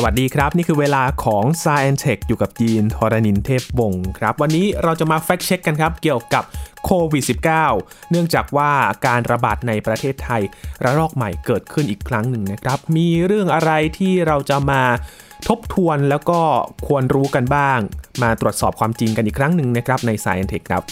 สวัสดีครับ นี่คือเวลาของ s าย e n Tech อยู่กับยีนทรณินเทพวงศ์ครับ วันนี้เราจะมาแฟกช็คกันครับ เกี่ยวกับโควิด -19 เนื่องจากว่าการระบาดในประเทศไทย ระลอกใหม่เกิดขึ้นอีกครั้งหนึ่งนะครับ มีเรื่องอะไรที่เราจะมาทบทวนแล้วก็ควรรู้กันบ้าง มาตรวจสอบความจริงกันอีกครั้งหนึ่งนะครับใน s าย e n Tech ครับ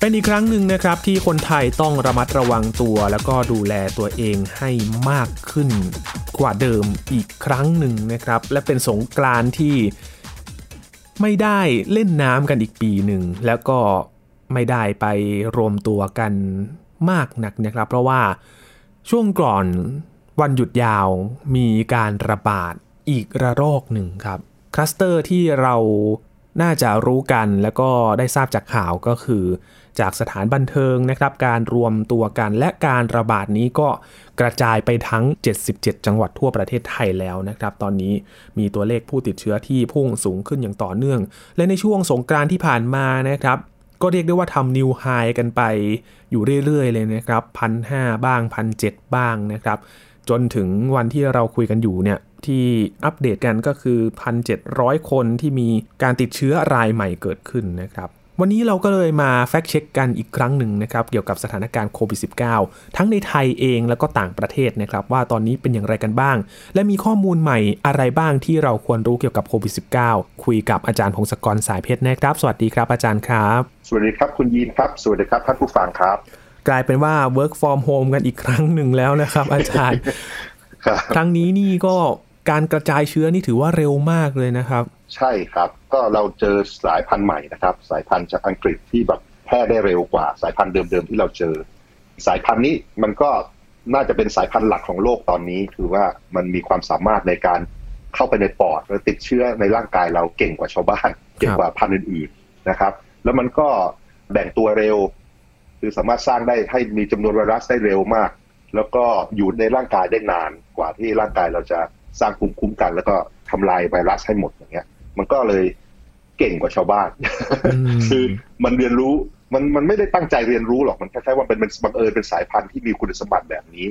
เป็นอีกครั้งหนึ่งนะครับที่คนไทยต้องระมัดระวังตัว แล้วก็ดูแลตัวเองให้มากขึ้นกว่าเดิมอีกครั้งหนึ่งนะครับ และเป็นสงกรานที่ไม่ได้เล่นน้ำกันอีกปีหนึ่ง แล้วก็ไม่ได้ไปรวมตัวกันมากนักนะครับ เพราะว่าช่วงก่อนวันหยุดยาวมีการระบาดอีกระลอกหนึ่งครับคลัสเตอร์ที่เราน่าจะรู้กันแล้วก็ได้ทราบจากข่าวก็คือ จากสถานบันเทิงนะครับ การรวมตัวกันและการระบาดนี้ก็กระจายไปทั้ง 77 จังหวัดทั่วประเทศไทยแล้วนะครับ ตอนนี้มีตัวเลขผู้ติดเชื้อที่พุ่งสูงขึ้นอย่างต่อเนื่อง และในช่วงสงกรานที่ผ่านมานะครับก็เรียกได้ว่าทำนิวไฮกันไปอยู่เรื่อยๆ เลยนะครับพันห้าบ้างพันเบ้างนะครับ จนถึงวันที่เราคุยกันอยู่เนี่ยที่อัปเดตกันก็คือ 1,700 คนที่มีการติดเชื้อรายใหม่เกิดขึ้นนะครับ วันนี้เราก็เลยมาแฟกเช็คกันอีกครั้งหนึ่งนะครับ เกี่ยวกับสถานการณ์โควิด -19 ทั้งในไทยเองแล้วก็ต่างประเทศนะครับ ว่าตอนนี้เป็นอย่างไรกันบ้าง และมีข้อมูลใหม่อะไรบ้างที่เราควรรู้เกี่ยวกับโควิด -19 คุยกับอาจารย์พงศกรสายเพชรนะครับ สวัสดีครับอาจารย์ครับ สวัสดีครับคุณยีนครับ สวัสดีครับท่านผู้ฟังครับ กลายเป็นว่า work from home กันอีกครั้งหนึ่งแล้วนะครับ อาจารย์ ครั้งนี้นี่ก็ การกระจายเชื้อนี่ถือว่าเร็วมากเลยนะครับ ใช่ครับ ก็เราเจอสายพันธุ์ใหม่นะครับ สายพันธุ์จากอังกฤษที่แบบแพร่ได้เร็วกว่า สายพันธุ์เดิมๆที่เราเจอ สายพันธุ์นี้มันก็น่าจะเป็นสายพันธุ์หลักของโลกตอนนี้ คือว่ามันมีความสามารถในการเข้าไปในปอดและติดเชื้อในร่างกายเราเก่งกว่าชาวบ้าน เก่งกว่าพันธุ์อื่นๆนะครับ แล้วมันก็แบ่งตัวเร็ว คือสามารถสร้างได้ให้มีจำนวนไวรัสได้เร็วมาก แล้วก็อยู่ในร่างกายได้นานกว่าที่ร่างกายเราจะ สร้างภูมิคุ้มกัน แล้วก็ทำลายไวรัสให้หมดอย่างเงี้ย มันก็เลยเก่งกว่าชาวบ้าน คือมันเรียนรู้มันมันไม่ได้ตั้งใจเรียนรู้หรอกมันแค่ว่าเป็นเป็นบังเอิญเป็นสายพันธุ์ที่มีคุณสมบัติแบบนี้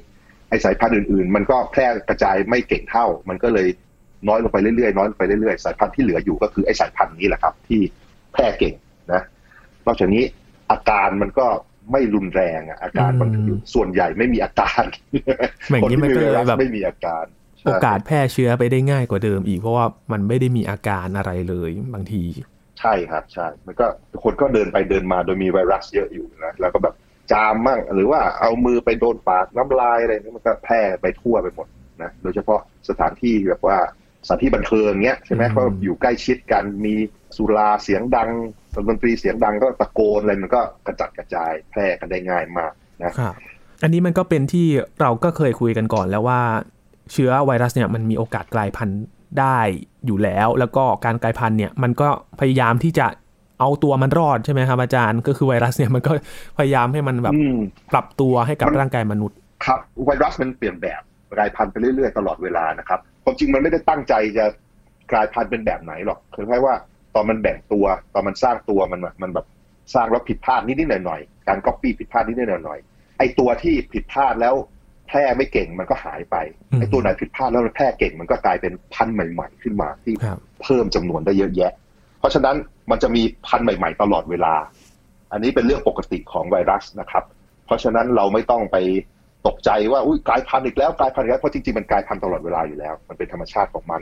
ไอสายพันธุ์อื่นๆ มันก็แพร่กระจายไม่เก่งเท่า มันก็เลยน้อยลงไปเรื่อยๆน้อยลงไปเรื่อยๆสายพันธุ์ที่เหลืออยู่ก็คือไอสายพันธุ์นี้แหละครับ ที่แพร่เก่งนะนอกจากนี้อาการมันก็ไม่รุนแรงอะอาการมันส่วนใหญ่ไม่มีอาการคนที่มีไวรัสไม่มีอาการ โอกาสแพร่เชื้อไปได้ง่ายกว่าเดิมอีก เพราะว่ามันไม่ได้มีอาการอะไรเลยบางที ใช่ครับใช่มันก็คนก็เดินไปเดินมาโดยมีไวรัสเยอะอยู่นะแล้วก็แบบจามมั่งหรือว่าเอามือไปโดนปากน้ำลายอะไรนี่มันก็แพร่ไปทั่วไปหมดนะโดยเฉพาะสถานที่แบบว่าสถานที่บันเทิงเงี้ยใช่ไหมเพราะอยู่ใกล้ชิดกันมีสุราเสียงดังดนตรีเสียงดังก็ตะโกนอะไรมันก็กระจัดกระจายแพร่กันได้ง่ายมากนะครับอันนี้มันก็เป็นที่เราก็เคยคุยกันก่อนแล้วว่า เชื้อไวรัสเนี่ยมันมีโอกาสกลายพันธุ์ได้อยู่แล้ว แล้วก็การกลายพันธุ์เนี่ยมันก็พยายามที่จะเอาตัวมันรอดใช่ไหมครับอาจารย์ก็คือไวรัสเนี่ยมันก็พยายามให้มันแบบปรับตัวให้กับร่างกายมนุษย์ ครับไวรัสมันเปลี่ยนแบบกลายพันธุ์ไปเรื่อยๆตลอดเวลานะครับความจริงมันไม่ได้ตั้งใจจะกลายพันธุ์เป็นแบบไหนหรอกคือแค่ว่าตอนมันแบ่งตัวตอนมันสร้างตัวมันมันแบบสร้างแล้วผิดพลาดนิดๆหน่อยๆการก๊อปปี้ผิดพลาดนิดๆหน่อยๆไอตัวที่ผิดพลาดแล้ว แพร่ไม่เก่งมันก็หายไปไอ้ตัวไหนผิดพลาดแล้วมันแพร่เก่งมันก็กลายเป็นพันธุ์ใหม่ ๆ ขึ้นมาที่เพิ่มจำนวนได้เยอะแยะ เพราะฉะนั้นมันจะมีพันธุ์ใหม่ ๆ ตลอดเวลา อันนี้เป็นเรื่องปกติของไวรัสนะครับ เพราะฉะนั้นเราไม่ต้องไปตกใจว่าอุ้ยกลายพันธุ์อีกแล้วกลายพันธุ์อีกแล้วเพราะจริงๆมันกลายพันธุ์ตลอดเวลาอยู่แล้ว มันเป็นธรรมชาติของมัน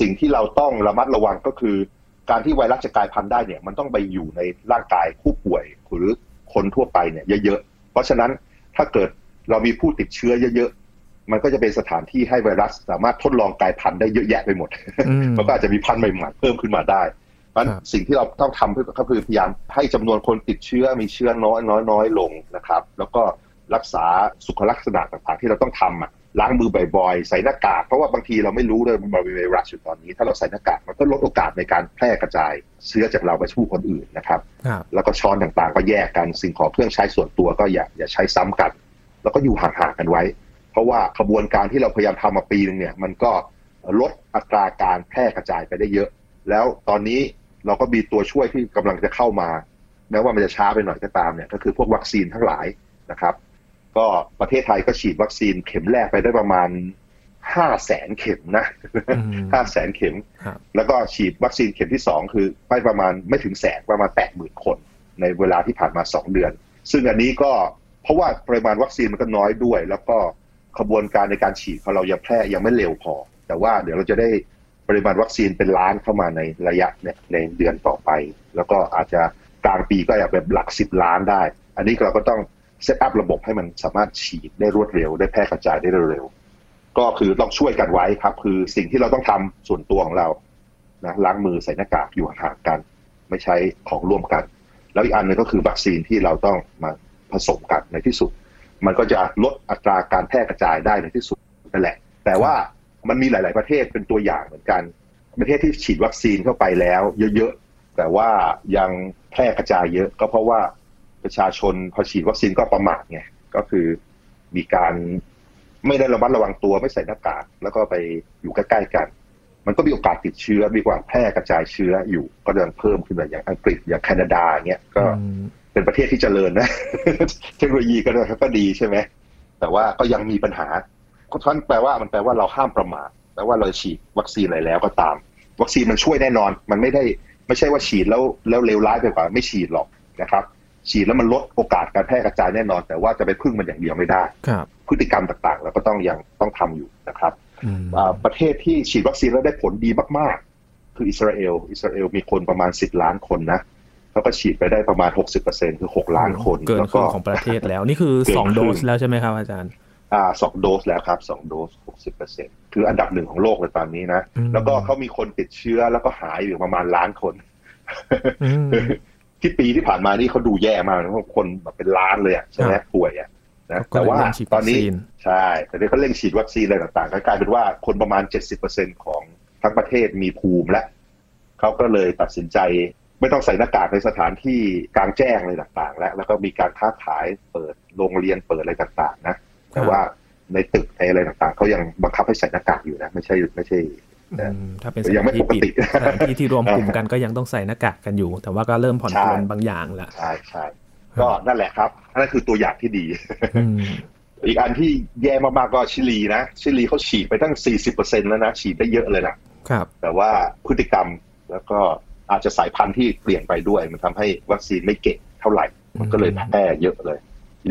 สิ่งที่เราต้องระมัดระวังก็คือ การที่ไวรัสจะกลายพันธุ์ได้เนี่ย มันต้องไปอยู่ในร่างกายผู้ป่วยหรือคนทั่วไปเนี่ยเยอะๆเพราะฉะนั้นถ้าเกิด เรามีผู้ติดเชื้อเยอะๆ มันก็จะเป็นสถานที่ให้ไวรัสสามารถทดลองกลายพันธุ์ได้เยอะแยะไปหมด มันก็อาจจะมีพันธุ์ใหม่ๆเพิ่มขึ้นมาได้เพราะสิ่งที่เราต้องทำก็คือพยายามให้จำนวนคนติดเชื้อมีเชื้อน้อยน้อยน้อยลงนะครับ แล้วก็รักษาสุขลักษณะต่างๆ ที่เราต้องทำอะล้างมือบ่อยๆ ใส่หน้ากาก เพราะว่าบางทีเราไม่รู้เลยมันมีไวรัสอยู่ตอนนี้ ถ้าเราใส่หน้ากากมันก็ลดโอกาสในการแพร่กระจายเชื้อจากเราไปสู่คนอื่นนะครับ แล้วก็ช้อนต่างๆ ก็แยกกันสิ่งของเครื่องใช้ส่วนตัวก็อย่าอย่าใช้ซ้ำกัน แล้วก็อยู่ห่างๆกันไว้ เพราะว่าขบวนการที่เราพยายามทำมาปีนึงเนี่ย มันก็ลดอัตราการแพร่กระจายไปได้เยอะ แล้วตอนนี้เราก็มีตัวช่วยที่กำลังจะเข้ามา แม้ว่ามันจะช้าไปหน่อยก็ตามเนี่ย ก็คือพวกวัคซีนทั้งหลายนะครับ ก็ประเทศไทยก็ฉีดวัคซีนเข็มแรกไปได้ประมาณห้าแสนเข็มนะอืมห้าแสนเข็มครับแล้วก็ฉีดวัคซีนเข็มที่สองคือไปประมาณไม่ถึงแสนประมาณแปดหมื่นคน ในเวลาที่ผ่านมาสองเดือน ซึ่งอันนี้ก็เพ ราะว่าปริมาณวัคซีนมันก็น้อยด้วย แล้วก็ขบวนการในการฉีดของเรายังแพร่ยังไม่เร็วพอ แต่ว่าเดี๋ยวเราจะได้ปริมาณวัคซีนเป็นล้านเข้ามาในระยะเนี่ยในเดือนต่อไป แล้วก็อาจจะกลางปีก็อาจจะแบบหลักสิบล้านได้ อันนี้เราก็ต้องเซตอัพระบบให้มันสามารถฉีดได้รวดเร็ว ได้แพร่กระจายได้เร็วๆก็คือต้องช่วยกันไว้ครับ คือสิ่งที่เราต้องทำส่วนตัวของเรานะล้างมือใส่หน้ากากอยู่ห่างกัน ไม่ใช้ของร่วมกัน แล้วอีกอันหนึงก็คือวัคซีนที่เราต้องมา ผสมกันในที่สุด มันก็จะลดอัตราการแพร่กระจายได้ในที่สุดนั่นแหละ แต่ว่ามันมีหลาย ๆประเทศเป็นตัวอย่างเหมือนกัน ประเทศที่ฉีดวัคซีนเข้าไปแล้ว เยอะๆแต่ว่ายังแพร่กระจายเยอะ ก็เพราะว่าประชาชนพอฉีดวัคซีนก็ประมาทไงก็คือมีการไม่ได้ระมัดระวังตัวไม่ใส่หน้ากากแล้วก็ไปอยู่ใกล้ๆกัน มันก็มีโอกาสติดเชื้อมีความแพร่กระจายเชื้ออยู่ก็ยังเพิ่มขึ้นมาอย่างอังกฤษอย่างแคนาดาเงี้ยก็ เป็นประเทศที่เจริญนะ เทคโนโลยีก็ก็ดีใช่ไหมแต่ว่าก็ยังมีปัญหาเพราะฉะนั้นแปลว่ามันแปลว่าเราห้ามประมาทแปลว่าเราฉีดวัคซีนอะไรแล้วก็ตาม วัคซีนมันช่วยแน่นอน มันไม่ได้ไม่ใช่ว่าฉีดแล้วแล้วเลวร้ายไปกว่าไม่ฉีดหรอกนะครับ ฉีดแล้วมันลดโอกาสการแพร่กระจายแน่นอน แต่ว่าจะไปพึ่งมันอย่างเดียวไม่ได้ครับพฤติกรรมต่างๆเราก็ต้องยังต้องทำอยู่นะครับอืมอ่าประเทศที่ฉีดวัคซีนแล้วได้ผลดีมาก ๆ คืออิสราเอลอิสราเอลมีคนประมาณ10ล้านคนนะ เขาก็ฉีดไปได้ประมาณ 60%คือ 6 ล้านคนเกินแล้วครึ่ก็งของประเทศแล้ว นี่คือเกินสองครึ่โดงสแล้วใช่ไหมครับอาจารย์อ่าสองโดสแล้วครับสองโดส60%คืออันดับหนึ่งของโลกเลยตอนนี้นะอืมแล้วก็เขามีคนติดเชื้อแล้วก็หายอยู่ประมาณล้านคนอืมที่ปีที่ผ่านมานี่เขาดูแย่มากนะเพราะคนแบบเป็นล้านเลยอะใช่ไหมครับป่วยอะนะก็แต่เลยว่าเร่งฉีดตอนนี้วัคซีนใช่แต่นี่เขาเร่งฉีดวัคซีนอะไรต่างๆก็กลายเป็นว่าคนประมาณ70%ของทั้งประเทศมีภูมิแล้วเขาก็เลยตัดสินใจ ไม่ต้องใส่หน้ากากในสถานที่กลางแจ้งอะไรต่าง ๆ แล้วแล้วก็มีการค้าขายเปิดโรงเรียนเปิดอะไรต่าง ๆ นะ แต่ว่าในตึกในอะไรต่างๆเขายังบังคับให้ใส่หน้ากากอยู่นะ ไม่ใช่ไม่ใช่อืมถ้าเป็นสยังถานไม่ที่ปกปิดติสถานที่ที่รวมกลุ่มกันก็ยังต้องใส่หน้ากากกันอยู่ แต่ว่าก็เริ่มผ่อนปลนใช่บางอย่างแล้วใช่ใช่ก็นั่นแหละครับนั่นคือตัวอย่างที่ดีอืมอีกอันที่แย่มากๆก็ชิลีนะชิลีเขาฉีดไปตั้ง 40%แล้วนะฉีดได้เยอะเลยนะครับ แต่ว่าพฤติกรรมแล้วก็ อาจจะสายพันธุ์ที่เปลี่ยนไปด้วย มันทำให้วัคซีนไม่เก่งเท่าไหร่ มันก็เลยแพร่เยอะเลย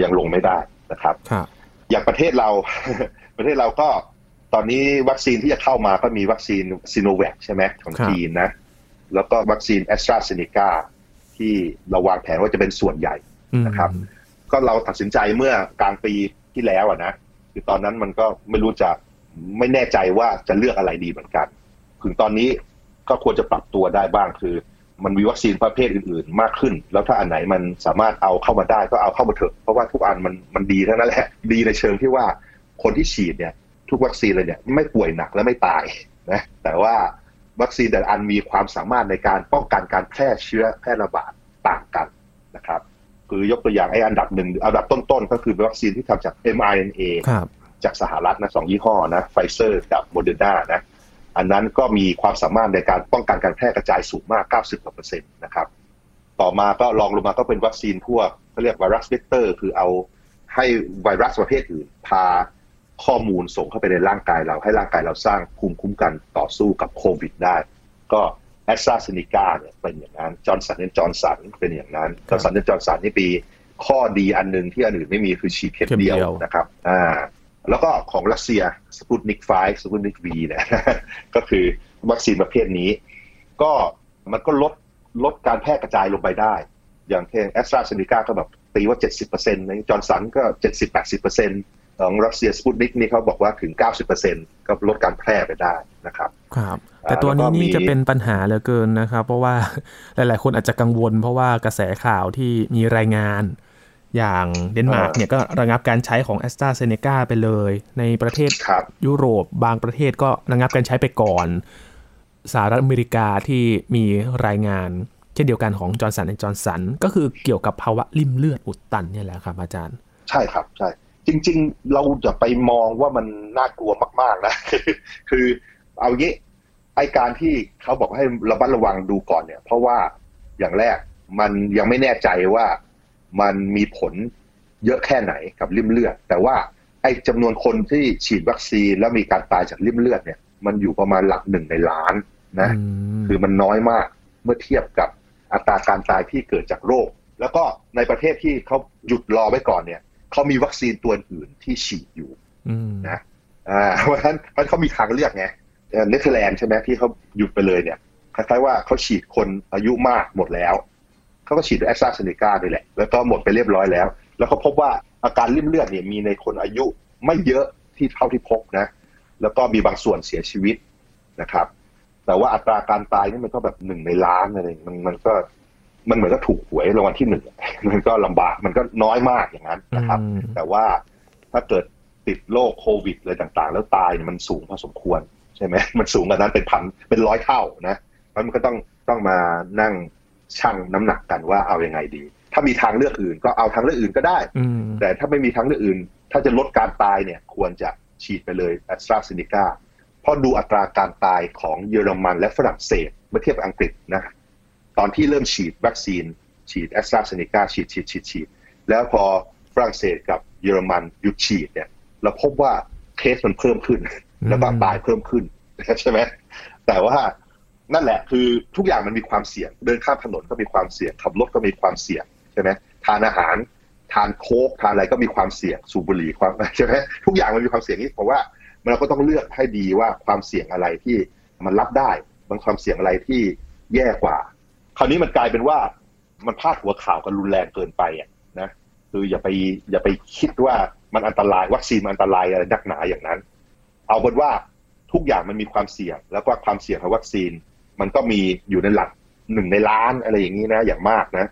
ยังลงไม่ได้นะครับครับอย่างประเทศเราประเทศเราก็ตอนนี้วัคซีนที่จะเข้ามาก็มีวัคซีนซีโนแวคใช่ไหมของครับจีนนะ แล้วก็วัคซีนแอสตราเซเนกาที่เราวางแผนว่าจะเป็นส่วนใหญ่อืมนะครับ ก็เราตัดสินใจเมื่อกลางปีที่แล้วอะนะคือตอนนั้นมันก็ไม่รู้จะไม่แน่ใจว่าจะเลือกอะไรดีเหมือนกัน ถึงตอนนี้ ก็ควรจะปรับตัวได้บ้างคือ มันมีวัคซีนประเภทอื่นๆ มากขึ้น แล้วถ้าอันไหนมันสามารถเอาเข้ามาได้ก็เอาเข้ามาเถอะเพราะว่าทุกอันมันมันดีทั้งนั้นแหละดีในเชิงที่ว่าคนที่ฉีดเนี่ย ทุกวัคซีนเลยเนี่ยไม่ป่วยหนักและไม่ตายนะแต่ว่าวัคซีนแต่ละอันมีความสามารถในการป้องกันการแพร่เชื้อแพร่ระบาดต่างกันนะครับ คือยกตัวอย่างไอ้อันดับหนึ่งอันดับต้นๆ ก็คือวัคซีนที่ทำจาก mRNA ครับจากสหรัฐนะสองยี่ห้อนะไฟเซอร์กับโมเดอร์นานะ อันนั้นก็มีความสามารถในการป้องกันการแพร่กระจายสูงมาก 90กว่าเปอร์เซ็นต์นะครับ ต่อมาก็รองลงมาก็เป็นวัคซีนพวกเขาเรียกไวรัสเวกเตอร์ คือเอาให้ไวรัสประเภทอื่นพาข้อมูลส่งเข้าไปในร่างกายเรา ให้ร่างกายเราสร้างภูมิคุ้มกันต่อสู้กับโควิดได้ ก็แอสตราเซเนกาเนี่ยเป็นอย่างนั้นจอห์นสันจอห์นสันเป็นอย่างนั้นจอห์นสันจอห์นสันนี่มีข้อดีอันหนึ่งที่อันอื่นไม่มีคือฉีดเข็มเดียวนะครับ อ่า แล้วก็ของรัสเซียสปุตนิก5สปุตนิก V เนี่ยก็คือวัคซีนประเภทนี้ ก็มันก็ลดลดการแพร่กระจายลงไปได้ อย่างเช่นแอสตราเซเนกาก็แบบตีว่า 70%นะจอห์นสันก็ 70-80%ของรัสเซียสปุตนิกนี่เขาบอกว่าถึง 90%ก็ลดการแพร่ไปได้นะครับ ครับ แต่ตัวนี้แล้วก็มีนี่จะเป็นปัญหาเหลือเกินนะครับ เพราะว่าหลาย ๆ คนอาจจะกังวล เพราะว่ากระแสข่าวที่มีรายงาน อย่างเดนมาร์กเนี่ยก็ระงับการใช้ของแอสตราเซเนกาไปเลย ในประเทศครับยุโรปบางประเทศก็ระงับการใช้ไปก่อนสหรัฐอเมริกาที่มีรายงาน เช่นเดียวกันของจอห์นสันและจอห์นสัน ก็คือเกี่ยวกับภาวะลิ่มเลือดอุดตันเนี่ยแหละครับอาจารย์ ใช่ครับใช่จริง ๆ เราจะไปมองว่ามันน่ากลัวมาก ๆ นะ คือคือเอางี้ไอการที่เขาบอกให้ระมัดระวังดูก่อนเนี่ย เพราะว่าอย่างแรกมันยังไม่แน่ใจว่า มันมีผลเยอะแค่ไหนกับริ่มเลือด แต่ว่าไอจำนวนคนที่ฉีดวัคซีนแล้วมีการตายจากริ่มเลือดเนี่ยมันอยู่ประมาณหลักหนึ่งในล้านนะคือมันน้อยมากเมื่อเทียบกับอัตราการตายที่เกิดจากโรค แล้วก็ในประเทศที่เขาหยุดรอไว้ก่อนเนี่ยเขามีวัคซีนตัวอื่นที่ฉีดอยู่นะอ่าเพราะฉะนั้นเขามีทางเลือกไงเนเธอร์แลนด์ใช่ไหมที่เขาหยุดไปเลยเนี่ยคล้ายๆว่าเขาฉีดคนอายุมากหมดแล้ว เขาก็ฉีดด้วยแอสตราเซเนกาด้วยแหละ แล้วก็หมดไปเรียบร้อยแล้ว แล้วเขาพบว่าอาการลิ่มเลือดเนี่ยมีในคนอายุไม่เยอะที่เท่าที่พบนะ แล้วก็มีบางส่วนเสียชีวิตนะครับ แต่ว่าอัตราการตายนี่มันก็แบบหนึ่งในล้านอะไรมันมันก็มันเหมือนก็ถูกหวยรางวัลที่หนึ่งมันก็ลำบากมันก็น้อยมากอย่างนั้นนะครับ แต่ว่าถ้าเกิดติดโรคโควิดอะไรต่างๆ แล้วตายเนี่ยมันสูงพอสมควร ใช่ไหมมันสูงกว่านั้นเป็นพันเป็นร้อยเท่านะมันก็ต้องต้องมานั่ง ชั่งน้ำหนักกันว่าเอาอยัางไงดี ถ้ามีทางเลือกอื่นก็เอาทางเลือกอื่นก็ได้ แต่ถ้าไม่มีทางเลือกอื่น ถ้าจะลดการตายเนี่ยควรจะฉีดไปเลยแอสตราเซเนกาเพราะดูอัตราการตายของเยอรมันและฝรั่งเศสเมื่อเทียบกับอังกฤษนะตอนที่เริ่มฉีดวัคซีน ฉีดแอสตราเซเนกาฉีดฉีดฉีดฉีดแล้วพอฝรั่งเศสกับเยอรมันหยุดฉีดเนี่ยเราพบว่าเคสมันเพิ่มขึ้น แล้วก็ตายเพิ่มขึ้นใช่ไหมแต่ว่า นั่นแหละคือทุกอย่างมันมีความเสี่ยง เดินข้ามถนนก็มีความเสี่ยงขับรถก็มีความเสี่ยงใช่ไหมทานอาหาร ทานโค้กทานอะไรก็มีความเสี่ยงสูบบุหรี่ความใช่ไหมทุกอย่างมันมีความเสี่ยงนี้เพราะว่าเราก็ต้องเลือกให้ดีว่าความเสี่ยงอะไรที่มันรับได้บางความเสี่ยงอะไรที่แย่กว่า คราวนี้มันกลายเป็นว่ามันพาดหัวข่าวกันรุนแรงเกินไปอะนะคืออย่าไปอย่าไปคิดว่ามันอันตรายวัคซีนมันอันตรายอะไรนักหนาอย่างนั้น เอาเป็นว่าทุกอย่างมันมีความเสี่ยง แล้วก็ความเสี่ยงของวัคซีน มันก็มีอยู่ในหลักหนึ่งในล้านอะไรอย่างนี้นะ อย่างมากนะ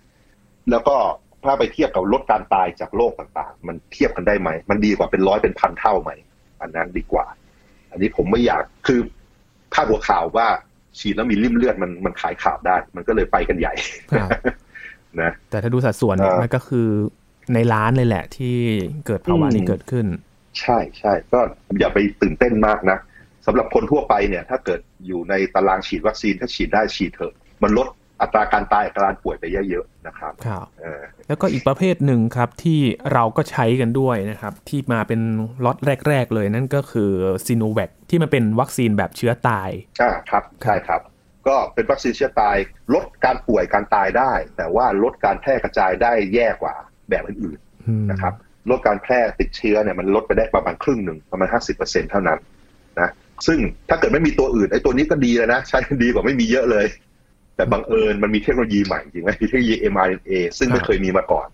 แล้วก็ถ้าไปเทียบกับลดการตายจากโรคต่างๆ มันเทียบกันได้ไหม มันดีกว่าเป็นร้อยเป็นพันเท่าไหม อันนั้นดีกว่า อันนี้ผมไม่อยากคือภาพหัวข่าวว่าฉีดแล้วมีริ่มเลือดมันมันขายข่าวได้ มันก็เลยไปกันใหญ่นะแต่ถ้าดูสัดส่วนเนี่ยมันก็คือในล้านเลยแหละที่เกิดภาวะนี้เกิดขึ้น ใช่ใช่ก็อย่าไปตื่นเต้นมากนะ สำหรับคนทั่วไปเนี่ยถ้าเกิดอยู่ในตารางฉีดวัคซีนถ้าฉีดได้ฉีดเถอะ มันลดอัตราการตายการป่วยไปเยอะๆนะครับครับแล้วก็อีกประเภทหนึ่งครับที่เราก็ใช้กันด้วยนะครับ ที่มาเป็นล็อตแรก ๆ เลยนั่นก็คือซีโนแวคที่มันเป็นวัคซีนแบบเชื้อตายอ่าครับใช่ครับ ก็เป็นวัคซีนเชื้อตายลดการป่วยการตายได้ แต่ว่าลดการแพร่กระจายได้แย่กว่าแบบอื่นๆนะครับลดการแพร่ติดเชื้อเนี่ยมันลดไปได้ประมาณครึ่งหนึ่งประมาณห้าสิบเปอร์เซ็นเท่านั้นนะ ซึ่งถ้าเกิดไม่มีตัวอื่นไอ้ตัวนี้ก็ดีแล้วนะ ใช้ดีกว่าไม่มีเยอะเลย แต่บังเอิญมันมีเทคโนโลยีใหม่จริงไหมเทคโนโลยี mRNA ซึ่งไม่เคยมีมาก่อน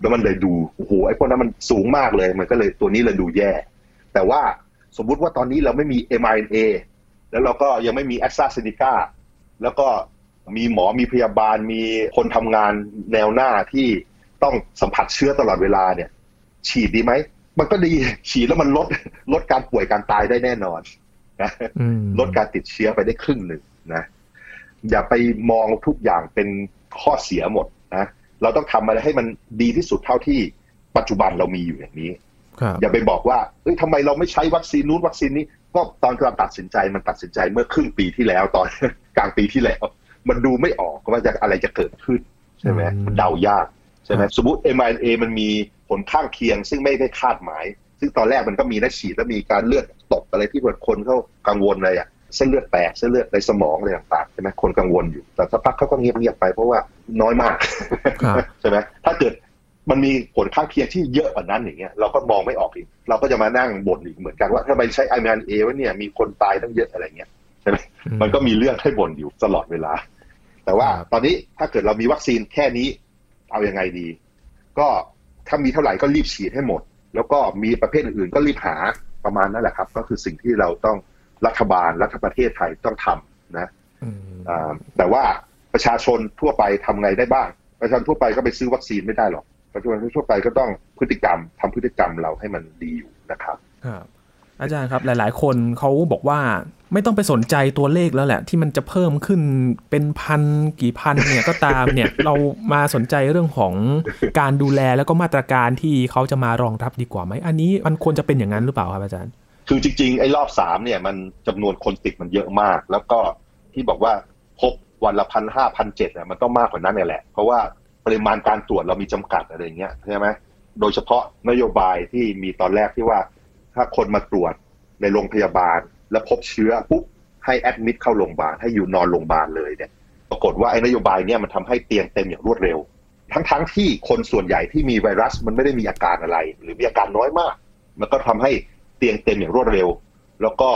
แล้วมันเลยดูโอ้โหไอ้พวกนั้นมันสูงมากเลย มันก็เลยตัวนี้เลยดูแย่ แต่ว่าสมมุติว่าตอนนี้เราไม่มี mRNA แล้วเราก็ยังไม่มีแอสตราเซเนกาแล้วก็มีหมอมีพยาบาลมีคนทำงานแนวหน้าที่ต้องสัมผัสเชื้อตลอดเวลาเนี่ย ฉีดดีไหม มันก็ดีฉีดแล้วมันลดลดการป่วยการตายได้แน่นอนนะลดการติดเชื้อไปได้ครึ่งหนึ่งนะอย่าไปมองทุกอย่างเป็นข้อเสียหมดนะเราต้องทำอะไรให้มันดีที่สุดเท่าที่ปัจจุบันเรามีอยู่อย่างนี้อย่าไปบอกว่าเอ้ยทำไมเราไม่ใช้วัคซีนนู้นวัคซีนนี้ก็ตอนเราตัดสินใจมันตัดสินใจเมื่อครึ่งปีที่แล้วตอนกลางปีที่แล้ว มันดูไม่ออกว่าจะอะไรจะเกิดขึ้นใช่ไหมมันเดายากใช่ไหมสมมติ m อ n a มันมีผ ลข้างเคียง ซึ่งไม่ได้คาดหมาย ซึ่งตอนแรกมันก็มีนะฉีดแล้วมีการเลือดตกอะไรที่คนเขากังวลเลยอะเส้นเลือดแตกเส้นเลือดในสมองอะไรต่างๆใช่ไหมคนกังวลอยู่ แต่สักพักเขาก็เงียบๆไปเพราะว่าน้อยมากใช่ไหมถ้าเกิดมันมีผลข้างเคียงที่เยอะกว่านั้นอย่างเงี้ยเราก็มองไม่ออกอีกเราก็จะมานั่งบ่นอีกเหมือนกันว่าถ้าไปใช้ไอแมนเอวเนี่ยมีคนตายตั้งเยอะอะไรเงี้ยใช่ไหมมันก็มีเรื่องให้บ่นอยู่ตลอดเวลา แต่ว่าตอนนี้ถ้าเกิดเรามีวัคซีนแค่นี้ เอาอยัางไงดี ก็ ถ้ามีเท่าไหร่ก็รีบฉีดให้หมด แล้วก็มีประเภทอื่นๆก็รีบหาประมาณนั่นแหละครับ ก็คือสิ่งที่เราต้องรัฐบาลรัฐประเทศไทยต้องทำนะแต่ว่าประชาชนทั่วไปทำไงได้บ้าง ประชาชนทั่วไปก็ไปซื้อวัคซีนไม่ได้หรอกประชาชนทั่วไปก็ต้องพฤติกรรมทำพฤติกรรมเราให้มันดีอยู่นะครับ อาจารย์ครับหลาย ๆ คนเขาบอกว่าไม่ต้องไปสนใจตัวเลขแล้วแหละ ที่มันจะเพิ่มขึ้นเป็นพันกี่พันเนี่ยก็ตามเนี่ยเรามาสนใจเรื่องของการดูแลแล้วก็มาตรการที่เขาจะมารองรับดีกว่าไหมอันนี้มันควรจะเป็นอย่างนั้นหรือเปล่าครับอาจารย์ คือจริง ๆ ไอ้รอบสามเนี่ยมันจำนวนคนติดมันเยอะมาก แล้วก็ที่บอกว่าพบวันละพันห้าพันเจ็ดเนี่ยมันต้องมากกว่านั้นเนี่ยแหละ เพราะว่าปริมาณการตรวจเรามีจำกัดอะไรเงี้ยใช่ไหมโดยเฉพาะนโยบายที่มีตอนแรกที่ว่า ถ้าคนมาตรวจในโรงพยาบาล แล้วพบเชื้อปุ๊บให้แอดมิดเข้าโรงพยาบาลให้อยู่นอนโรงพยาบาลเลยเนี่ยปรากฏว่าไอ้นโยบายเนี่ยมันทำให้เตียงเต็มอย่างรวดเร็ว ทั้งๆที่คนส่วนใหญ่ที่มีไวรัสมันไม่ได้มีอาการอะไร หรือมีอาการน้อยมาก มันก็ทำให้เตียงเต็มอย่างรวดเร็ว แล้วก็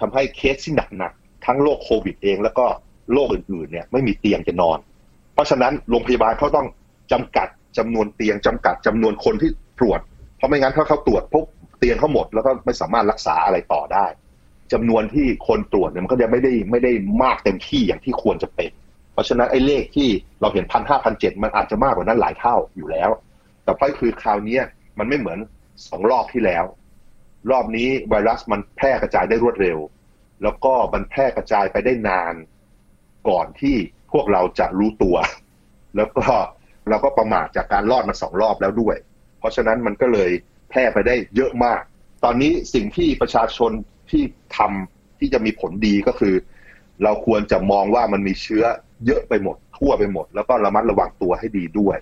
ทำให้เคสที่หนักๆทั้งโรคโควิดเอง แล้วก็โรคอื่นๆเนี่ยไม่มีเตียงจะนอน เพราะฉะนั้นโรงพยาบาลเขาต้องจำกัดจำนวนเตียงจำกัดจำนวนคนที่ตรวจ เพราะไม่งั้นถ้าเขาตรวจปุ๊บ เตียงเขาหมดแล้วก็ไม่สามารถรักษาอะไรต่อได้จำนวนที่คนตรวจเนี่ยมันก็จะไม่ได้ไม่ได้มากเต็มที่อย่างที่ควรจะเป็น เพราะฉะนั้นไอ้เลขที่เราเห็นพันห้าพันเจ็ดมันอาจจะมากกว่านั้นหลายเท่าอยู่แล้ว แต่ก็คือคราวนี้มันไม่เหมือนสองรอบที่แล้ว รอบนี้ไวรัสมันแพร่กระจายได้รวดเร็ว แล้วก็มันแพร่กระจายไปได้นาน ก่อนที่พวกเราจะรู้ตัว แล้วก็เราก็ประมาทจากการรอดมาสองรอบแล้วด้วย เพราะฉะนั้นมันก็เลย แพร่ไปได้เยอะมาก ตอนนี้สิ่งที่ประชาชนที่ทำที่จะมีผลดีก็คือ เราควรจะมองว่ามันมีเชื้อเยอะไปหมด ทั่วไปหมด แล้วก็ระมัดระวังตัวให้ดีด้วย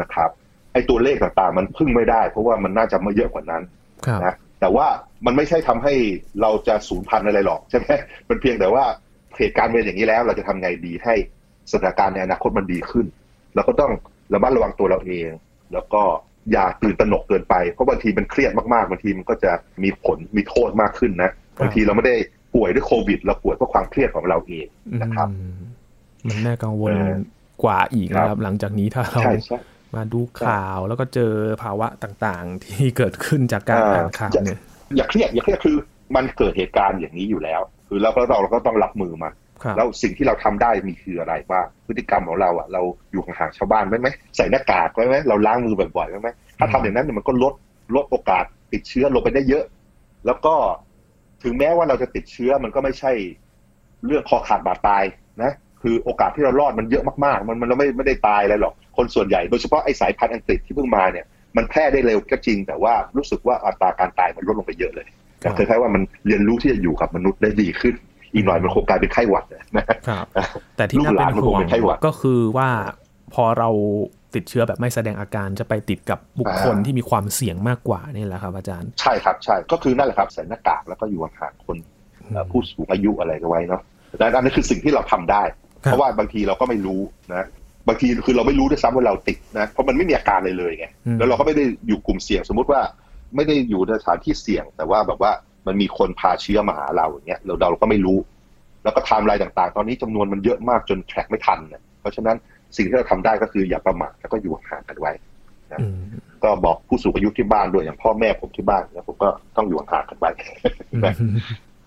นะครับไอ้ตัวเลขต่างๆ มันพึ่งไม่ได้ เพราะว่ามันน่าจะไม่เยอะกว่านั้นครับนะแต่ว่ามันไม่ใช่ทำให้เราจะสูญพันธุ์อะไรหรอกใช่ไหมมันเพียงแต่ว่าเหตุการณ์เป็นอย่างนี้แล้ว เราจะทำไงดีให้สถานการณ์ในอนาคตมันดีขึ้น เราก็ต้องระมัดระวังตัวเราเอง แล้วก็ อย่าตื่นตระหนกเกินไป เพราะบางทีมันเครียดมากๆบางทีมันก็จะมีผลมีโทษมากขึ้นนะบางทีเราไม่ได้ป่วยด้วยโควิดเราป่วยเพราะความเครียดของเราเองนะครับอืมมันน่ากังวลเออกว่าอีกนะคครัรับบหลังจากนี้ถ้าเราใช่ใช่มาดูข่าวแล้วก็เจอภาวะต่างๆ ที่เกิดขึ้นจากการอ่าอ่านข่าวเนี่ยอย่าเครียดอย่าเครียดคือมันเกิดเหตุการณ์อย่างนี้อยู่แล้ว คือเราก็เราเราก็ต้องรับมือมันครับ แล้วสิ่งที่เราทำได้มีคืออะไรบ้างพฤติกรรมของเราอะเราอยู่ห่างๆชาวบ้านไหมไหมใส่หน้ากากไว้ไหมเราล้างมือบ่อยๆไว้ไหมถ้าทำอย่างนั้นเนี่ยมันก็ลดลดโอกาสติดเชื้อลงไปได้เยอะ แล้วก็ถึงแม้ว่าเราจะติดเชื้อมันก็ไม่ใช่เรื่องคอขาดบาดตายนะคือโอกาสที่เรารอดมันเยอะมากๆ มันมันเราไม่ไม่ได้ตายอะไรหรอก คนส่วนใหญ่ โดยเฉพาะไอ้สายพันธุ์อังกฤษที่เพิ่งมาเนี่ย มันแพร่ได้เร็วก็จริง แต่ว่ารู้สึกว่าอัตราการตายมันลดลงไปเยอะเลยครับแต่คล้ายๆว่ามันเรียนรู้ที่จะอยู่กับมนุษย์ได้ดีขึ้น อีกหน่อยมันคงกลายเป็นไข้หวัดนะครับแต่ที่ลูกน่าหเป็ลานนมันคห่งวงเป็นไข้หวัดก็คือว่าพอเราติดเชื้อแบบไม่แสดงอาการจะไปติดกับบุคคลอ่าที่มีความเสี่ยงมากกว่านี่แหละครับอาจารย์ ใช่ครับใช่ก็คือนั่นแหละครับใส่หน้ากากแล้วก็อยู่ห่างๆคนเอ่อผู้สูงอายุอะไรก็ไว้เนาะแต่อันนั้นคือสิ่งที่เราทำได้ครับเพราะว่าบางทีเราก็ไม่รู้นะบางทีคือเราไม่รู้ด้วยซ้ำว่าเราติดนะเพราะมันไม่มีอาการเลยเลยไงอืมแล้วเราก็ไม่ได้อยู่กลุ่มเสี่ยงสมมุติว่า ไม่ได้อยู่ในสถานที่เสี่ยงแต่ว่าแบบว่า มันมีคนพาเชื้อมาหาเราอย่างเงี้ยเราเราก็ไม่รู้ แล้วก็ไทม์ไลน์ต่างๆ ตอนนี้จำนวนมันเยอะมากจน track ไม่ทันนะเพราะฉะนั้นสิ่งที่เราทำได้ก็คืออย่าประมาทแล้วก็อยู่ห่างกันไว้อืมก็บอกผู้สูงอายุที่บ้านด้วยอย่างพ่อแม่ผมที่บ้านแล้วผมก็ต้องอยู่ห่างกันไว้อืม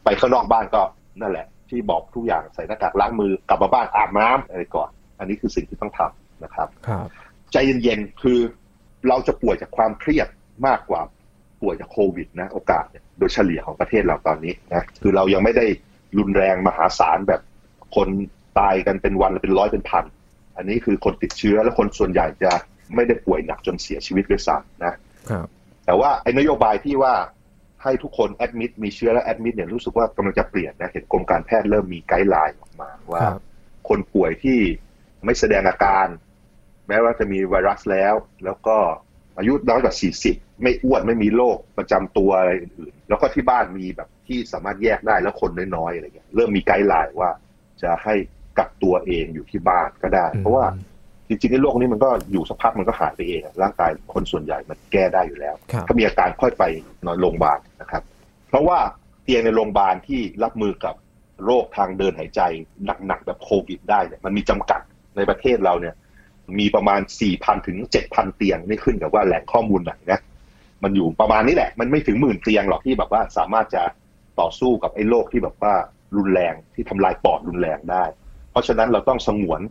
ไปข้างนอกบ้านก็นั่นแหละ ที่บอกทุกอย่างใส่หน้ากากล้างมือกลับมาบ้านอาบน้ำอะไรก่อน อันนี้คือสิ่งที่ต้องทำนะครับ ครับ ใจเย็นๆคือเราจะป่วยจากความเครียดมากกว่า ป่วยจากโควิดนะโอกาสเนี่ยโดยเฉลี่ยของประเทศเราตอนนี้นะคือเรายังไม่ได้รุนแรงมหาศาลแบบคนตายกันเป็นวันเป็นร้อยเป็นพัน อันนี้คือคนติดเชื้อและคนส่วนใหญ่จะไม่ได้ป่วยหนักจนเสียชีวิตด้วยซ้ำนะครับแต่ว่าไอ้นโยบายที่ว่าให้ทุกคน admit มีเชื้อและ admit เนี่ยรู้สึกว่ากำลังจะเปลี่ยนนะเห็นกรมการแพทย์เริ่มมี guideline ออกมาว่าครับคนป่วยที่ไม่แสดงอาการ แม้ว่าจะมีไวรัสแล้ว แล้วก็อายุน้อยกว่า 40 ไม่อ้วนไม่มีโรคประจำตัวอะไรอื่นๆแล้วก็ที่บ้านมีแบบที่สามารถแยกได้แล้วคนน้อยๆอะไรเงี้ยเริ่มมี guideline ว่า จะให้กักตัวเองอยู่ที่บ้านก็ได้ เพราะว่าจริงๆในโรคนี้มันก็อยู่สักพักมันก็หายไปเองอะร่างกายคนส่วนใหญ่มันแก้ได้อยู่แล้วครับถ้ามีอาการค่อยไปนอนโรงพยาบาลนะครับ เพราะว่าเตียงในโรงพยาบาลที่รับมือกับโรคทางเดินหายใจหนักๆแบบโควิดได้เนี่ยมันมีจำกัดในประเทศเราเนี่ย มีประมาณ 4,000 ถึง 7,000 เตียงนี่ขึ้นกับว่าแหล่งข้อมูลไหนนะ มันอยู่ประมาณนี้แหละ มันไม่ถึงหมื่นเตียงหรอกที่แบบว่าสามารถจะต่อสู้กับไอ้โรคที่แบบว่ารุนแรงที่ทำลายปอดรุนแรงได้ เพราะฉะนั้นเราต้องสงวน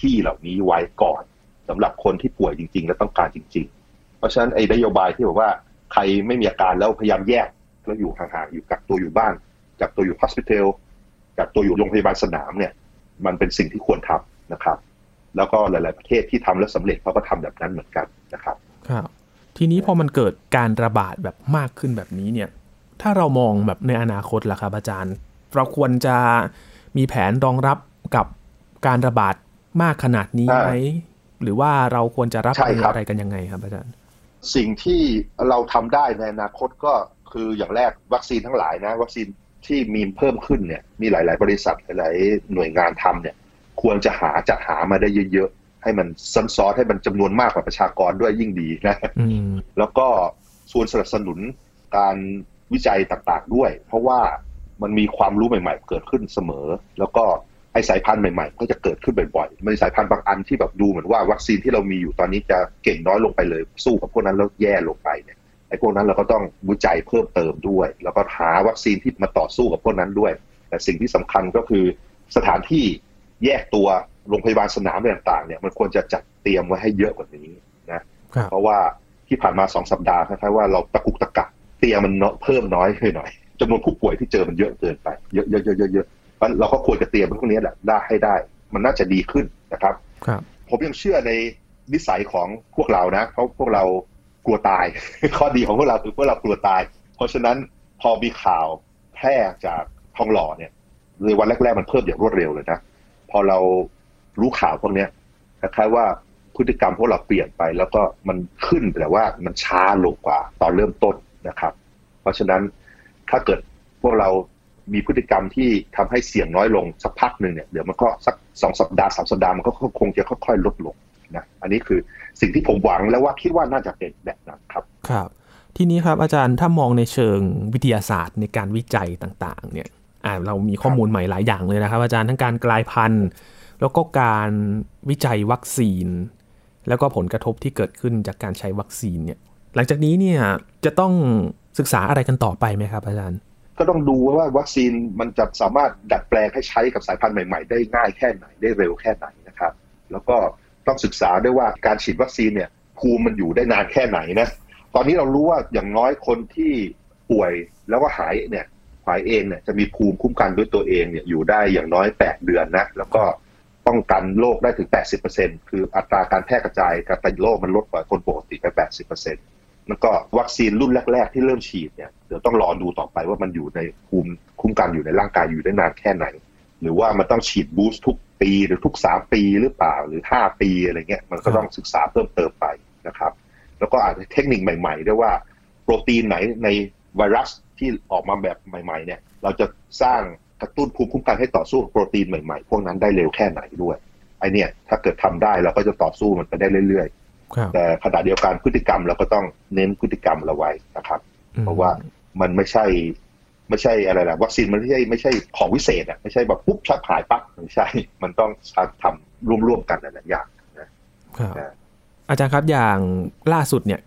ที่เหล่านี้ไว้ก่อนสำหรับคนที่ป่วยจริง ๆ และต้องการจริง ๆ เพราะฉะนั้นไอ้นโยบายที่บอกว่าใครไม่มีอาการแล้วพยายามแยกแล้วอยู่ห่างๆอยู่กักตัวอยู่บ้านกักตัวอยู่ hospital กักตัวอยู่โรงพยาบาลสนามเนี่ย มันเป็นสิ่งที่ควรทำนะครับ แล้วก็หลาย ๆ ประเทศที่ทำแล้วสำเร็จเขาก็ทำแบบนั้นเหมือนกันนะครับ ครับ ทีนี้พอมันเกิดการระบาดแบบมากขึ้นแบบนี้เนี่ย ถ้าเรามองแบบในอนาคตล่ะครับอาจารย์ เราควรจะมีแผนรองรับกับการระบาดมากขนาดนี้ไหมหรือว่าเราควรจะรับมืออะไรกันยังไงครับอาจารย์ สิ่งที่เราทำได้ในอนาคตก็คืออย่างแรกวัคซีนทั้งหลายนะ วัคซีนที่มีเพิ่มขึ้นเนี่ยมีหลาย ๆ บริษัทหลายหน่วยงานทำเนี่ย ควรจะหาจัดหามาได้เยอะๆ ให้มันซ้ำซ้อนให้มันจำนวนมากกว่าประชากรด้วยยิ่งดีนะแล้วก็ส่วนสนับสนุนการวิจัยต่างๆด้วย เพราะว่ามันมีความรู้ใหม่ๆ เกิดขึ้นเสมอ แล้วก็ไอสายพันธุ์ใหม่ๆ ก็จะเกิดขึ้นบ่อยๆมันสายพันธุ์บางอันที่แบบดูเหมือนว่าวัคซีนที่เรามีอยู่ตอนนี้จะเก่งน้อยลงไปเลย สู้กับพวกนั้นแล้วแย่ลงไปเนี่ยไอ้พวกนั้นเราก็ต้องวิจัยเพิ่มเติมด้วย แล้วก็หาวัคซีนที่มาต่อสู้กับพวกนั้นด้วย แต่สิ่งที่สำคัญก็คือสถานที่แยกตัว โรงพยาบาลสนามต่างๆเนี่ยมันควรจะจัดเตรียมไว้ให้เยอะกว่านี้นะเพราะว่าที่ผ่านมาสองสัปดาห์คล้ายๆว่าเราตะกุกตะกักเตียงมันเพิ่มน้อยขึ้นหน่อยจำนวนผู้ป่วยที่เจอมันเยอะเกินไปเยอะเยอะเยอะเยอะเราก็ควรจะเตรียมพวกนี้แหละได้ให้ได้ มันน่าจะดีขึ้นนะครับครับ ผมยังเชื่อในนิสัยของพวกเรานะเพราะพวกเรากลัวตาย ข้อดีของพวกเราคือพวกเรากลัวตาย เพราะฉะนั้นพอมีข่าวแพร่จากทองหล่อเนี่ยในวันแรกๆมันเพิ่มอย่างรวดเร็วเลยนะพอเรา รู้ข่าวพวกเนี้ยคล้ายๆว่าพฤติกรรมพวกเราเปลี่ยนไป แล้วก็มันขึ้นแต่ว่ามันช้าลงกว่าตอนเริ่มต้นนะครับ เพราะฉะนั้นถ้าเกิดพวกเรามีพฤติกรรมที่ทำให้เสี่ยงน้อยลงสักพักหนึ่งเนี่ยเดี๋ยวมันก็สักสองสัปดาห์สามสัปดาห์มันก็คงจะค่อยๆลดลงนะอันนี้คือสิ่งที่ผมหวังแล้วว่าคิดว่าน่าจะเป็นแบบนั้นครับครับ ทีนี้ครับอาจารย์ถ้ามองในเชิงวิทยาศาสตร์ในการวิจัยต่างๆ เนี่ยอ่าเรามีข้อมูลใหม่หลายอย่างเลยนะครับ อาจารย์ทั้งการกลายพันธุ์ แล้วก็การวิจัยวัคซีน แล้วก็ผลกระทบที่เกิดขึ้นจากการใช้วัคซีนเนี่ย หลังจากนี้เนี่ยจะต้องศึกษาอะไรกันต่อไปไหมครับอาจารย์ ก็ต้องดูว่าวัคซีนมันจะสามารถดัดแปลงให้ใช้กับสายพันธุ์ใหม่ ๆ ได้ง่ายแค่ไหนได้เร็วแค่ไหนนะครับ แล้วก็ต้องศึกษาด้วยว่าการฉีดวัคซีนเนี่ยภูมิมันอยู่ได้นานแค่ไหนนะ ตอนนี้เรารู้ว่าอย่างน้อยคนที่ป่วยแล้วก็หายเนี่ยหายเองเนี่ยจะมีภูมิคุ้มกันด้วยตัวเองเนี่ยอยู่ได้อย่างน้อย 8 เดือนนะ แล้วก็ ป้องกันโรคได้ถึง 80%คืออัตราการแพร่กระจายการติดโรคมันลดกว่าคนปกติไป 80%แล้วก็วัคซีนรุ่นแรก ๆ ที่เริ่มฉีดเนี่ยเดี๋ยวต้องรอดูต่อไปว่ามันอยู่ในภูมิคุ้มกันอยู่ในร่างกายอยู่ได้นานแค่ไหน หรือว่ามันต้องฉีดบูสต์ทุกปีหรือทุกสามปีหรือเปล่าหรือห้าปีอะไรเงี้ยมันก็ต้องศึกษาเพิ่มเติมไปนะครับ แล้วก็อาจจะเทคนิคใหม่ๆด้วยว่าโปรตีนไหนในไวรัสที่ออกมาแบบใหม่ ๆ เนี่ย เราจะสร้าง ระตุ้นภูมิคุ้มกันให้ต่อสู้โปรตีนใหม่ๆ พวกนั้นได้เร็วแค่ไหนด้วยไอเนี่ยถ้าเกิดทำได้เราก็จะต่อสู้มันไปได้เรื่อยแต่ขณะเดียวกันพฤติกรรมเราก็ต้องเน้นพฤติกรรมเราไว้นะครับ เพราะว่ามันไม่ใช่ไม่ใช่อะไรละวัคซีนมันไม่ใช่ไม่ใช่ของวิเศษอะไม่ใช่แบบปุ๊บชักหายปั๊บไม่ใช่ มันต้องทำร่วมๆกันหลายอย่างนะอาจารย์ครับอย่างล่าสุดเนี่ย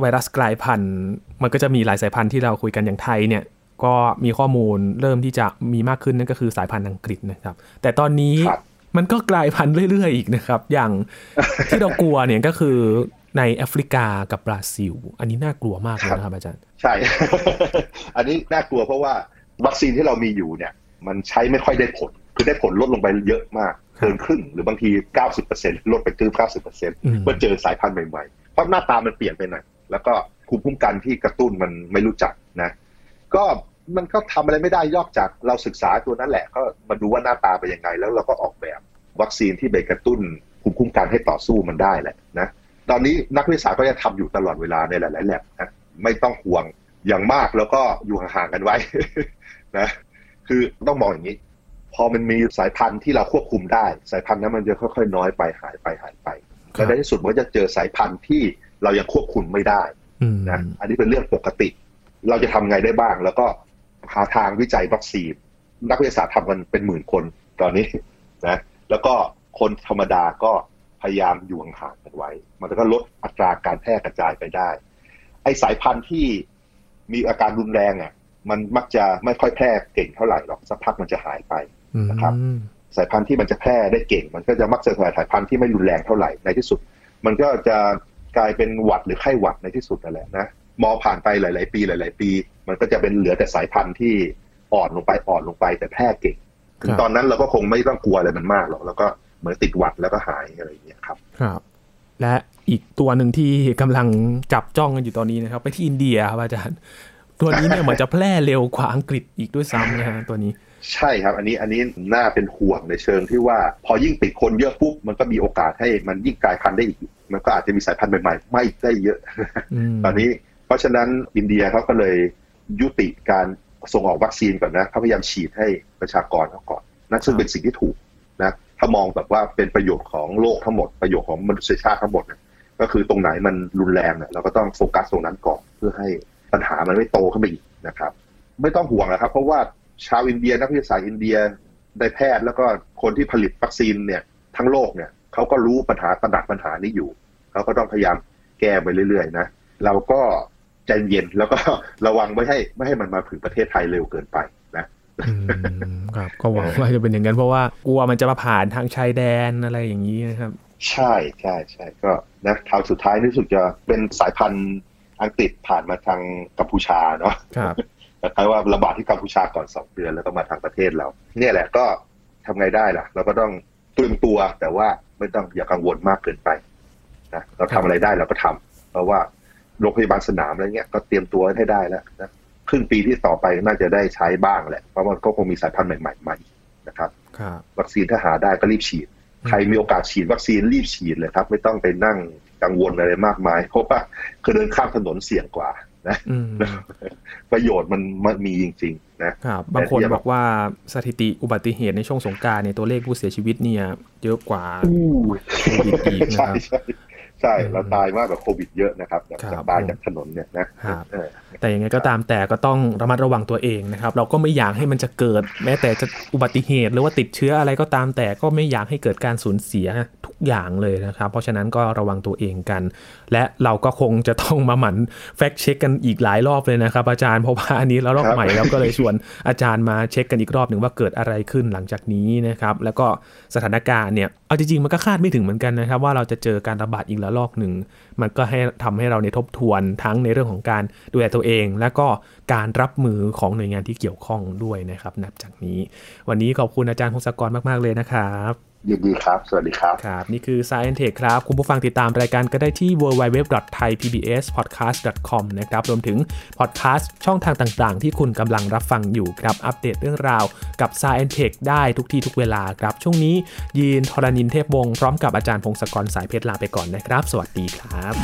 ไวรัสกลายพันธุ์มันก็จะมีหลายสายพันธุ์ที่เราคุยกันอย่างไทยเนี่ย ก็มีข้อมูลเริ่มที่จะมีมากขึ้นนั่นก็คือสายพันธุ์อังกฤษนะครับ แต่ตอนนี้มันก็กลายพันธุ์เรื่อยๆอีกนะครับ อย่างที่เรากลัวเนี่ยก็คือในแอฟริกากับบราซิล อันนี้น่ากลัวมากเลยนะครับอาจารย์ ใช่ อันนี้น่ากลัวเพราะว่าวัคซีนที่เรามีอยู่เนี่ย มันใช้ไม่ค่อยได้ผล คือได้ผลลดลงไปเยอะมาก เกินครึ่งหรือบางที 90%ลดไปถึง90%เมื่อเจอสายพันธุ์ใหม่ๆ เพราะหน้าตามันเปลี่ยนไปหน่อย แล้วก็ภูมิคุ้มกันที่กระตุ้นมันไม่รู้จักนะ ก็มันก็ทำอะไรไม่ได้ยอกจากเราศึกษาตัวนั้นแหละ ก็มาดูว่าหน้าตาเป็นยังไง แล้วเราก็ออกแบบวัคซีนที่ไปกระตุ้นภูมิคุ้มกันให้ต่อสู้มันได้แหละนะตอนนี้นักวิทยาศาสตร์ก็จะทำอยู่ตลอดเวลาในหลายๆแลบนะไม่ต้องห่วงอย่างมากแล้วก็อยู่ห่างๆกันไว้นะคือต้องมองอย่างนี้ พอมันมีสายพันธุ์ที่เราควบคุมได้ สายพันธุ์นั้นมันจะค่อยๆ น้อยไปหายไปหายไปแล้วในที่สุดมันก็จะเจอสายพันธุ์ที่เรายังควบคุมไม่ได้นะอันนี้เป็นเรื่องปกติ เราจะทำไงได้บ้าง แล้วก็หาทางวิจัยวัคซีนนักวิทยาศาสตร์ทำกันเป็นหมื่นคนตอนนี้นะแล้วก็คนธรรมดาก็พยายามอยู่ห่างกันไว้ มันก็ลดอัตราการแพร่กระจายไปได้ ไอสายพันธุ์ที่มีอาการรุนแรงอะ มันมักจะไม่ค่อยแพร่เก่งเท่าไหร่หรอกสักพักมันจะหายไปนะครับ สายพันธุ์ที่มันจะแพร่ได้เก่ง มันก็จะมักจะสายพันธุ์ที่ไม่รุนแรงเท่าไหร่ในที่สุด มันก็จะกลายเป็นหวัดหรือไข้หวัดในที่สุดนั่นแหละนะ มอผ่านไปหลาย ๆ ปีหลาย ๆ ปี มันก็จะเป็นเหลือแต่สายพันธุ์ที่อ่อนลงไปอ่อนลงไปแต่แพร่เก่งถึงตอนนั้นเราก็คงไม่ต้องกลัวอะไรมันมากหรอกแล้วก็เหมือนติดหวัดแล้วก็หายอะไรอย่างเงี้ยครับครับ และอีกตัวหนึ่งที่กำลังจับจ้องกันอยู่ตอนนี้นะครับ ไปที่อินเดียครับอาจารย์ ตัวนี้เนี่ยเหมือนจะแพร่เร็วกว่าอังกฤษอีกด้วยซ้ำนะฮะตัวนี้ใช่ครับ อันนี้อันนี้น่าเป็นห่วงในเชิงที่ว่า พอยิ่งติดคนเยอะปุ๊บมันก็มีโอกาสให้มันยิ่งกลายพันธุ์ได้อีก มันก็อาจจะมีสายพันธุ์ใหม่ๆ ไม่ได้เยอะ ตอนนี้ เพราะฉะนั้นอินเดียเขาก็เลยยุติการส่งออกวัคซีนก่อนนะเขาพยายามฉีดให้ประชากรเขาก่อนนั่นซึ่งเป็นสิ่งที่ถูกนะถ้ามองแบบว่าเป็นประโยชน์ของโลกทั้งหมดประโยชน์ของมนุษยชาติทั้งหมดนะก็คือตรงไหนมันรุนแรงเนี่ยเราก็ต้องโฟกัสตรงนั้นก่อนเพื่อให้ปัญหามันไม่โตขึ้นไปอีกนะครับ ไม่ต้องห่วงนะครับ เพราะว่าชาวอินเดียนักวิทยาศาสตร์อินเดียได้แพทย์แล้วก็คนที่ผลิตวัคซีนเนี่ยทั้งโลกเนี่ยเขาก็รู้ปัญหาตระหนักปัญหานี้อยู่เขาก็ต้องพยายามแก้ไปเรื่อยๆนะเราก็ ใจเย็นแล้วก็ระวังไม่ให้ไม่ให้มันมาถึงประเทศไทยเร็วเกินไปนะครับก็หวังว่าจะเป็นอย่างนั้นเพราะว่ากลัวมันจะมาผ่านทางชายแดนอะไรอย่างนี้นะครับ ใช่ใช่ใช่ก็นะคราวสุดท้ายนี่สุดจะเป็นสายพันธุ์อังกฤษผ่านมาทางกัมพูชาเนาะครับคล้ายว่าระบาดที่กัมพูชาก่อนสองเดือนแล้วก็มาทางประเทศเรา เนี่ยแหละก็ทำไงได้ล่ะ เราก็ต้องเตรียมตัวแต่ว่าไม่ต้องอย่ากังวลมากเกินไปนะเราทำอะไรได้เราก็ทำเพราะว่า โรงพยาบาลสนามอะไรเงี้ยก็เตรียมตัวให้ได้แล้วนะครึ่งปีที่ต่อไปน่าจะได้ใช้บ้างแหละเพราะมันก็คงมีสายพันธุ์ใหม่ๆมาอีกนะครับวัคซีนถ้าหาได้ก็รีบฉีด ใครมีโอกาสฉีดวัคซีนรีบฉีดเลยครับ ไม่ต้องไปนั่งกังวลอะไรมากมายเพราะว่าคือเดินข้ามถนนเสี่ยงกว่านะประโยชน์มันมันมีจริง ๆ นะครับบางคนบอกว่าสถิติอุบัติเหตุในช่วงสงการในตัวเลขผู้เสียชีวิตเนี่ย เยอะกว่าโควิดอีกนะครับ ใช่เราตายมากกว่าโควิดเยอะนะครับจากตายจากถนนเนี่ยนะแต่ยังไงก็ตามแต่ก็ต้องระมัดระวังตัวเองนะครับ เราก็ไม่อยากให้มันจะเกิด แม้แต่จะอุบัติเหตุ หรือว่าติดเชื้ออะไรก็ตามแต่ก็ไม่อยากให้เกิดการสูญเสียทุกอย่างเลยนะครับ เพราะฉะนั้นก็ระวังตัวเองกัน และเราก็คงจะต้องมาหมั่นแฟกเช็คกันอีกหลายรอบเลยนะครับอาจารย์เพราะว่าอันนี้เรารอบใหม่แล้วก็เลยชวนอาจารย์มาเช็คกันอีกรอบหนึ่งว่าเกิดอะไรขึ้นหลังจากนี้นะครับแล้วก็สถานการณ์เนี่ยเอาจริงๆมันก็คาดไม่ถึงเหมือนกันนะครับ ว่าเราจะเจอการระบาดอีกแล้วลอกหนึ่งมันก็ให้ทำให้เราในทบทวนทั้งในเรื่องของการดูแลตัวเอง และก็การรับมือของหน่วยงานที่เกี่ยวข้องด้วยนะครับ นับจากนี้ วันนี้ขอบคุณอาจารย์พงศกรมาก ๆ เลยนะครับ ยินดีครับ สวัสดีครับ ครับ นี่คือ Science Tech ครับ คุณผู้ฟังติดตามรายการก็ได้ที่ www.thaipbspodcast.com นะครับ รวมถึงพอดแคสต์ช่องทางต่างๆ ที่คุณกำลังรับฟังอยู่ครับ อัปเดตเรื่องราวกับ Science Tech ได้ทุกที่ทุกเวลาครับ ช่วงนี้ยีนทรณินเทพวงศ์พร้อมกับอาจารย์พงศกรสายเพชรลาไปก่อนนะครับ สวัสดีครับ